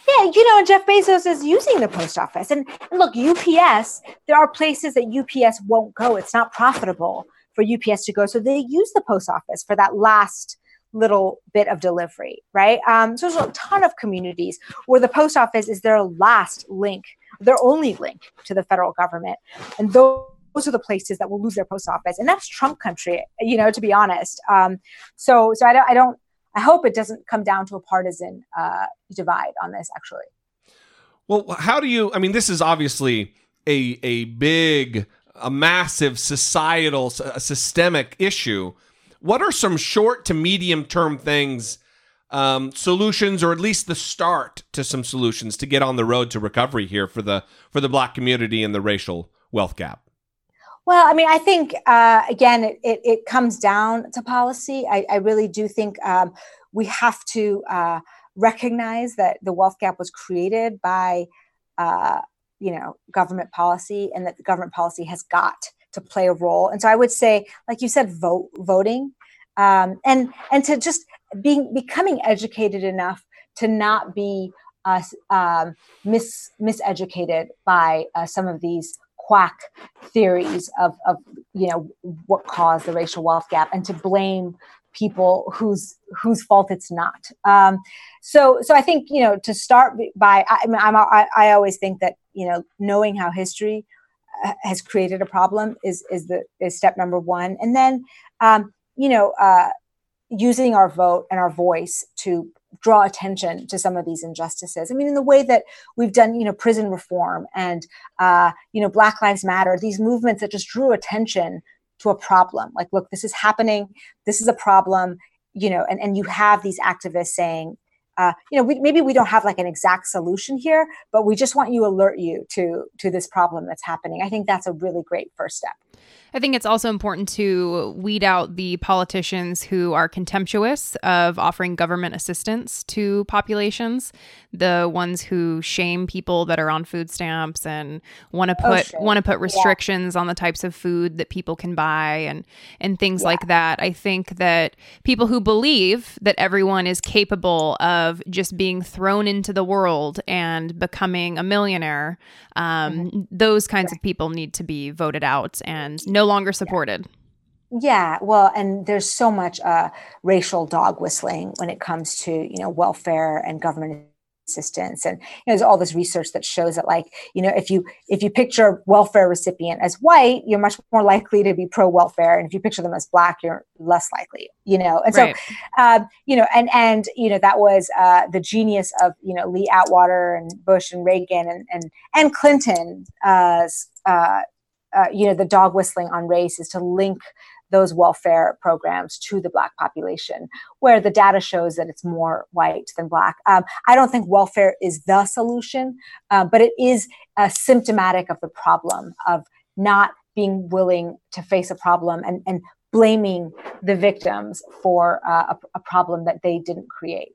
Yeah, you know, Jeff Bezos is using the post office. And, and look, UPS, there are places that UPS won't go. It's not profitable for UPS to go. So they use the post office for that last little bit of delivery, right? Um, so there's a ton of communities where the post office is their last link their only link to the federal government. And those those are the places that will lose their post office, and that's Trump country, you know, to be honest. Um, so, so I don't, I don't, I hope it doesn't come down to a partisan uh, divide on this. Actually, well, how do you? I mean, this is obviously a a big, a massive societal, a systemic issue. What are some short to medium term things um, solutions, or at least the start to some solutions to get on the road to recovery here for the for the Black community and the racial wealth gap? Well, I mean, I think uh, again, it, it, it, comes down to policy. I, I really do think um, we have to uh, recognize that the wealth gap was created by, uh, you know, government policy, and that the government policy has got to play a role. And so, I would say, like you said, vote voting, um, and and to just being becoming educated enough to not be uh, um, mis miseducated by uh, some of these quack theories of, of you know what caused the racial wealth gap and to blame people whose whose fault it's not. Um, so so I think you know to start by I, I'm, I, I always think that you know knowing how history has created a problem is is the is step number one, and then um, you know uh, using our vote and our voice to draw attention to some of these injustices. I mean, in the way that we've done, you know, prison reform and uh, you know Black Lives Matter, these movements that just drew attention to a problem. Like, look, this is happening. This is a problem. You know, and and you have these activists saying. Uh, you know, we, maybe we don't have like an exact solution here, but we just want you alert you to to this problem that's happening. I think that's a really great first step. I think it's also important to weed out the politicians who are contemptuous of offering government assistance to populations, the ones who shame people that are on food stamps and want to oh, put oh, sure. want to put restrictions yeah. on the types of food that people can buy and and things yeah. like that. I think that people who believe that everyone is capable of just being thrown into the world and becoming a millionaire, um, mm-hmm. those kinds right. of people need to be voted out and no longer supported. Yeah. well, and there's so much uh, racial dog whistling when it comes to you know welfare and government assistance and you know, there's all this research that shows that like you know if you if you picture a welfare recipient as white you're much more likely to be pro welfare and if you picture them as black you're less likely you know and right. so uh, you know and and you know that was uh, the genius of you know lee atwater and bush and reagan and and and clinton uh, uh uh, you know, the dog whistling on race is to link those welfare programs to the black population, where the data shows that it's more white than black. Um, I don't think welfare is the solution, uh, but it is uh, symptomatic of the problem of not being willing to face a problem and, and blaming the victims for uh, a, a problem that they didn't create.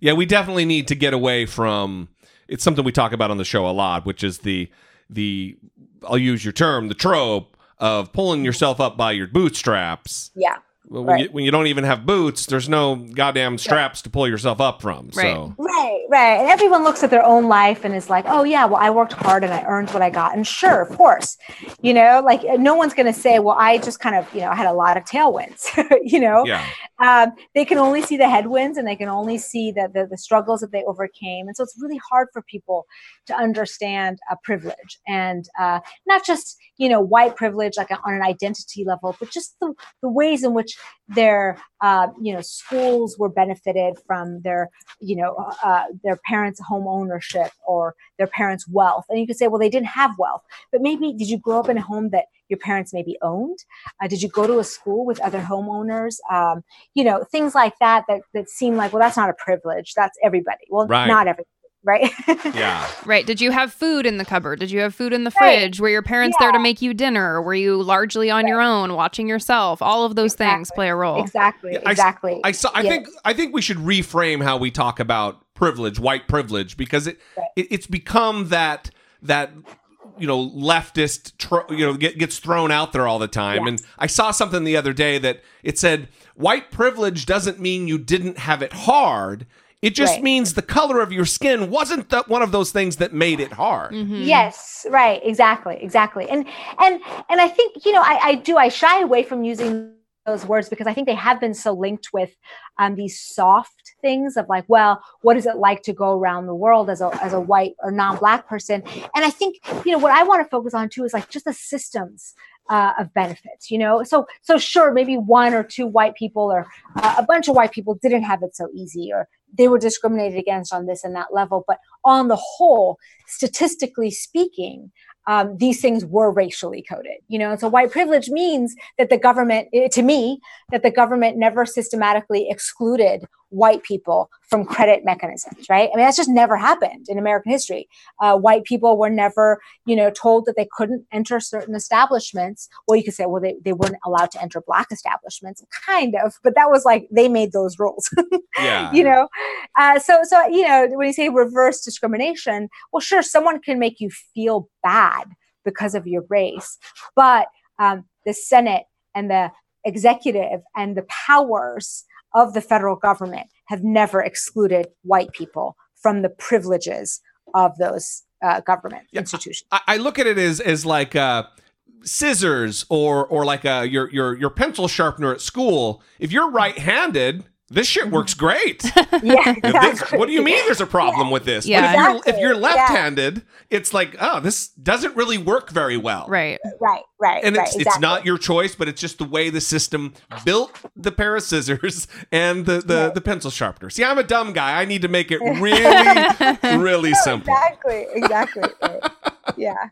Yeah, we definitely need to get away from. It's something we talk about on the show a lot, which is the the I'll use your term, the trope of pulling yourself up by your bootstraps. Yeah. When, right. you, when you don't even have boots, there's no goddamn straps right. to pull yourself up from. Right. So. Right, right. And everyone looks at their own life and is like, oh, yeah, well, I worked hard and I earned what I got. And sure, of course, you know, like no one's going to say, well, I just kind of, you know, I had a lot of tailwinds, you know? Yeah. Um, they can only see the headwinds and they can only see the, the, the struggles that they overcame. And so it's really hard for people to understand a privilege and uh, not just, you know, white privilege, like on an identity level, but just the, the ways in which their uh, you know schools were benefited from their you know uh, their parents home ownership or their parents wealth. And you could say well they didn't have wealth. But maybe did you grow up in a home that your parents maybe owned? Uh, did you go to a school with other homeowners? Um, you know things like that that that seem like well that's not a privilege. That's everybody. Well right. not everybody right? yeah. Right. Did you have food in the cupboard? Did you have food in the fridge? Were your parents yeah. there to make you dinner? Were you largely on right. your own, watching yourself? All of those exactly. things play a role. Exactly. Yeah, exactly. I, I, I yeah. think I think we should reframe how we talk about privilege, white privilege, because it, right. it it's become that that you know leftist tr- you know get, gets thrown out there all the time yes. and i saw something the other day that it said white privilege doesn't mean you didn't have it hard it just right. means the color of your skin wasn't the, one of those things that made it hard. Mm-hmm. Yes, right, exactly, exactly. And and and I think you know I, I do I shy away from using those words because I think they have been so linked with um, these soft things of like, well, what is it like to go around the world as a as a white or non-black person? And I think you know what I want to focus on too is like just the systems uh, of benefits you know so so sure maybe one or two white people or uh, a bunch of white people didn't have it so easy or they were discriminated against on this and that level but on the whole statistically speaking um, these things were racially coded. You know, and so white privilege means that the government, eh, to me, that the government never systematically excluded white people from credit mechanisms, right? I mean, that's just never happened in American history. Uh, white people were never, you know, told that they couldn't enter certain establishments. Well, you could say, well, they, they weren't allowed to enter black establishments, kind of, but that was like they made those rules. yeah. You know, uh, so so you know when you say reverse discrimination, well, sure, someone can make you feel bad because of your race, but um, the Senate and the executive and the powers of the federal government have never excluded white people from the privileges of those uh, government yeah, institutions. I, I, look at it as as like uh, scissors or or like a your your your pencil sharpener at school, if you're right-handed, this shit mm-hmm. works great. Yeah, If this- exactly. what do you mean there's a problem with this? Yeah. But if you're, if you're left-handed, it's like, oh, this doesn't really work very well. Right. Right, right, And right. it's, exactly. it's not your choice, but it's just the way the system built the pair of scissors and the, the, the pencil sharpener. See, I'm a dumb guy. I need to make it really, really simple. Exactly, exactly. right. Yeah.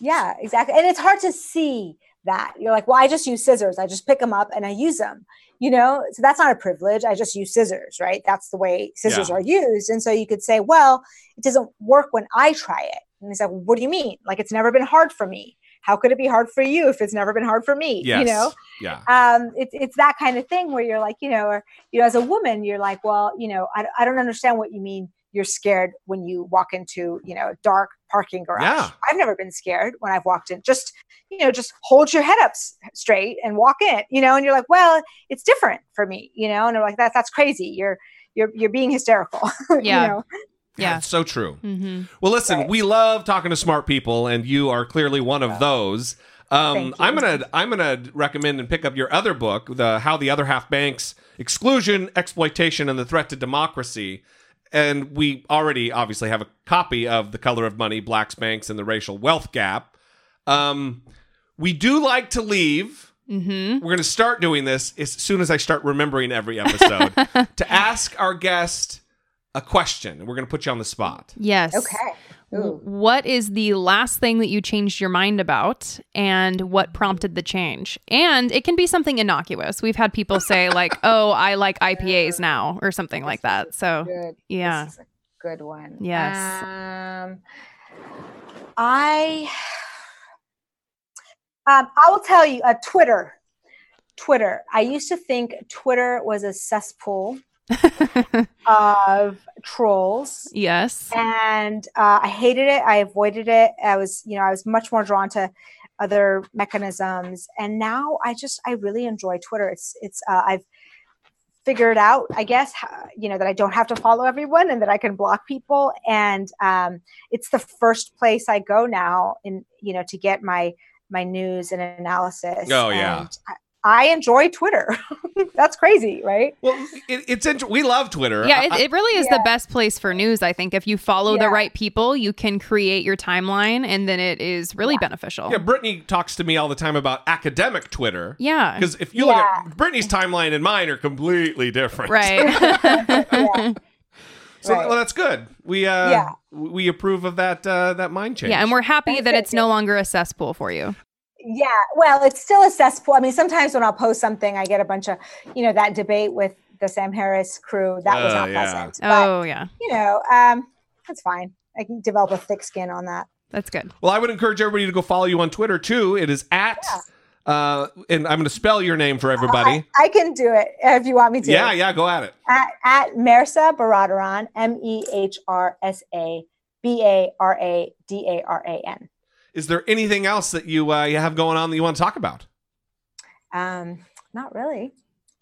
Yeah, exactly. And it's hard to see that. You're like, well, I just use scissors. I just pick them up and I use them. You know, so that's not a privilege. I just use scissors, right? That's the way scissors Yeah. are used. And so you could say, well, it doesn't work when I try it. And he's like, well, what do you mean? Like, it's never been hard for me. How could it be hard for you if it's never been hard for me? Yes. You know? Yeah. um, it's it's that kind of thing where you're like, you know, or you know, as a woman, you're like, well, you know, I, I don't understand what you mean. You're scared when you walk into, you know, a dark parking garage. Yeah. I've never been scared when I've walked in. Just, you know, just hold your head up s- straight and walk in, you know. And you're like, well, it's different for me, you know. And they're like, that that's crazy. You're you're you're being hysterical. Yeah. you know? Yeah. That's so true. Mm-hmm. Well, listen, Right. we love talking to smart people, and you are clearly one of those. Um, I'm gonna I'm gonna recommend and pick up your other book, the How the Other Half Banks: Exclusion, Exploitation, and the Threat to Democracy. And we already obviously have a copy of The Color of Money, Blacks, Banks, and the Racial Wealth Gap. Um, we do like to leave. Mm-hmm. We're going to start doing this as soon as I start remembering every episode to ask our guest a question. We're going to put you on the spot. Yes. Okay. Ooh. What is the last thing that you changed your mind about and what prompted the change? And it can be something innocuous. We've had people say, like, oh, I like IPAs now or something like that. So, Good. yeah. This is a good one. Yes. Um, I um, I will tell you, uh, Twitter. Twitter. I used to think Twitter was a cesspool of trolls, yes. and uh, I hated it. I avoided it. I was, you know, I was much more drawn to other mechanisms, and now I just, I really enjoy Twitter. It's, it's, uh, I've figured out, I guess, how, you know, that I don't have to follow everyone and that I can block people, and um, it's the first place I go now, in you know, to get my my news and analysis. Oh, yeah. And I, I enjoy Twitter. That's crazy, right? Well, it, it's int- we love Twitter. Yeah, it, it really is the best place for news. I think if you follow the right people, you can create your timeline and then it is really beneficial. yeah, Brittany talks to me all the time about academic Twitter. Yeah. Because if you look at Brittany's timeline and mine are completely different. Right. Yeah. So Right. well, that's good. We uh Yeah. we approve of that uh that mind change. yeah, and we're happy That's that it. it's no longer a cesspool for you. Yeah, well, it's still a cesspool. I mean, sometimes when I'll post something, I get a bunch of, you know, that debate with the Sam Harris crew. That was Oh, not yeah. pleasant. But, Oh, yeah. you know, um, that's fine. I can develop a thick skin on that. That's good. Well, I would encourage everybody to go follow you on Twitter too. It is at uh and I'm going to spell your name for everybody. I, I can do it if you want me to. yeah, yeah, go at it. At, at Mehrsa Baradaran, M E H R S A B A R A D A R A N. Is there anything else that you uh, you have going on that you want to talk about? Um, not really.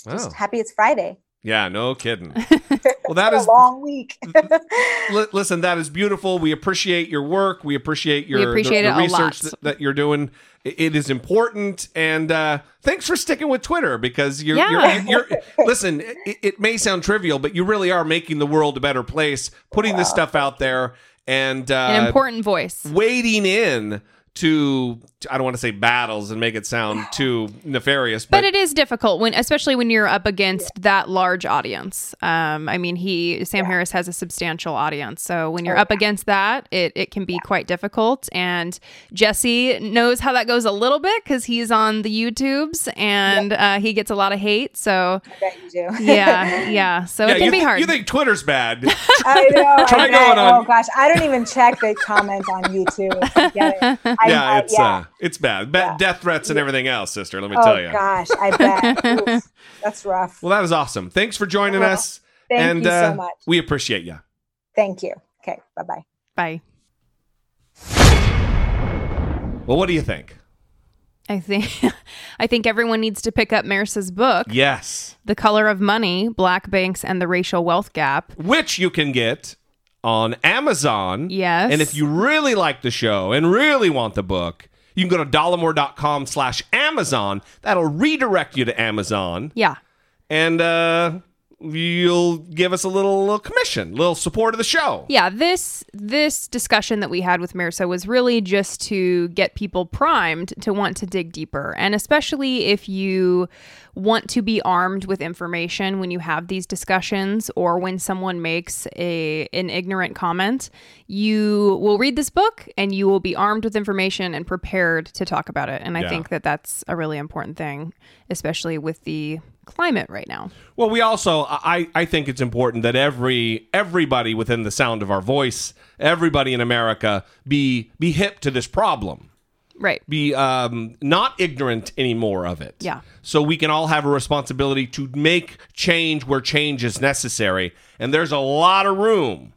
Oh. Just happy it's Friday. Yeah, no kidding. Well, that is a long week. li- listen. That is beautiful. We appreciate your work. We appreciate your the- appreciate the, it a research that, that you're doing. It is important, and uh, thanks for sticking with Twitter because you're, Yeah. you're, you're listen. It, it may sound trivial, but you really are making the world a better place, putting this stuff out there, and uh, An important voice. wading in to I don't want to say battles and make it sound too nefarious, But but, it is difficult when, especially when you're up against that large audience. Um, I mean, he Sam Harris has a substantial audience, so when you're Oh, up against that, it it can be quite difficult. And Jesse knows how that goes a little bit because he's on the YouTubes and uh, he gets a lot of hate. So I bet you do. yeah, yeah. So yeah, it can you, be thi- hard. you think Twitter's bad? I know. Try I bet. going on- Oh gosh, I don't even check the comments on YouTube. I get it. I, yeah, I- it's uh, it's bad. Ba- Yeah. Death threats and everything else, sister. Let me oh tell you. Oh, gosh, I bet. Oof, that's rough. Well, that was awesome. Thanks for joining Well, us. Thank and you uh, so much. we appreciate you. Thank you. Okay, bye bye. Bye. Well, what do you think? I think I think everyone needs to pick up Mehrsa's book, Yes. The Color of Money: Black Banks and the Racial Wealth Gap. Which you can get on Amazon. Yes. And if you really like the show and really want the book, You can go to dollemore.com slash Amazon. That'll redirect you to Amazon. Yeah. And uh, you'll give us a little, little commission, little support of the show. Yeah, this this discussion that we had with Mehrsa was really just to get people primed to want to dig deeper. And especially if you want to be armed with information when you have these discussions or when someone makes a an ignorant comment, you will read this book and you will be armed with information and prepared to talk about it. And I Yeah. think that that's a really important thing, especially with the climate right now. Well, we also I, I think it's important that every everybody within the sound of our voice, everybody in America be be hip to this problem. Right. Be um, not ignorant anymore of it. Yeah. So we can all have a responsibility to make change where change is necessary. And there's a lot of room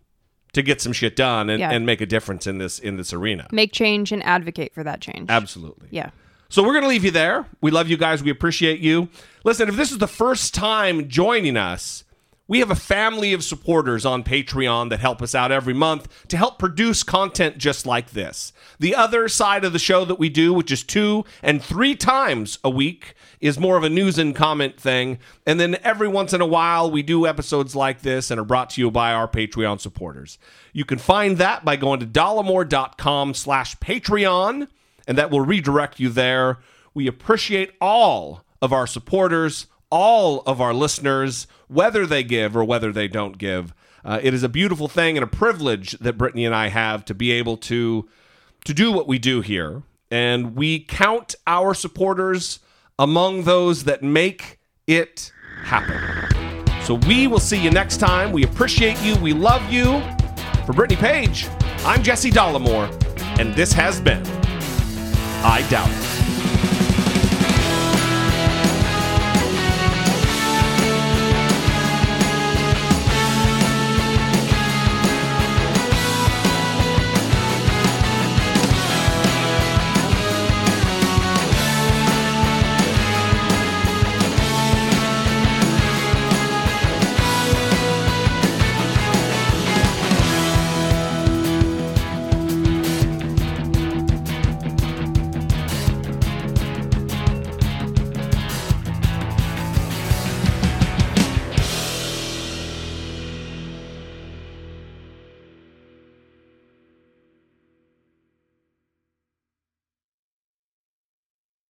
to get some shit done and, Yeah. and make a difference in this in this arena. Make change and advocate for that change. Absolutely. yeah. So we're going to leave you there. We love you guys. We appreciate you. Listen, if this is the first time joining us, we have a family of supporters on Patreon that help us out every month to help produce content just like this. The other side of the show that we do, which is two and three times a week, is more of a news and comment thing. And then every once in a while, we do episodes like this and are brought to you by our Patreon supporters. You can find that by going to dollemore.com slash Patreon and that will redirect you there. We appreciate all of our supporters, all of our listeners, whether they give or whether they don't give. Uh, it is a beautiful thing and a privilege that Brittany and I have to be able to to do what we do here, and we count our supporters among those that make it happen. So we will see you next time. We appreciate you. We love you. For Brittany Page, I'm Jesse Dollemore, and this has been I doubt it.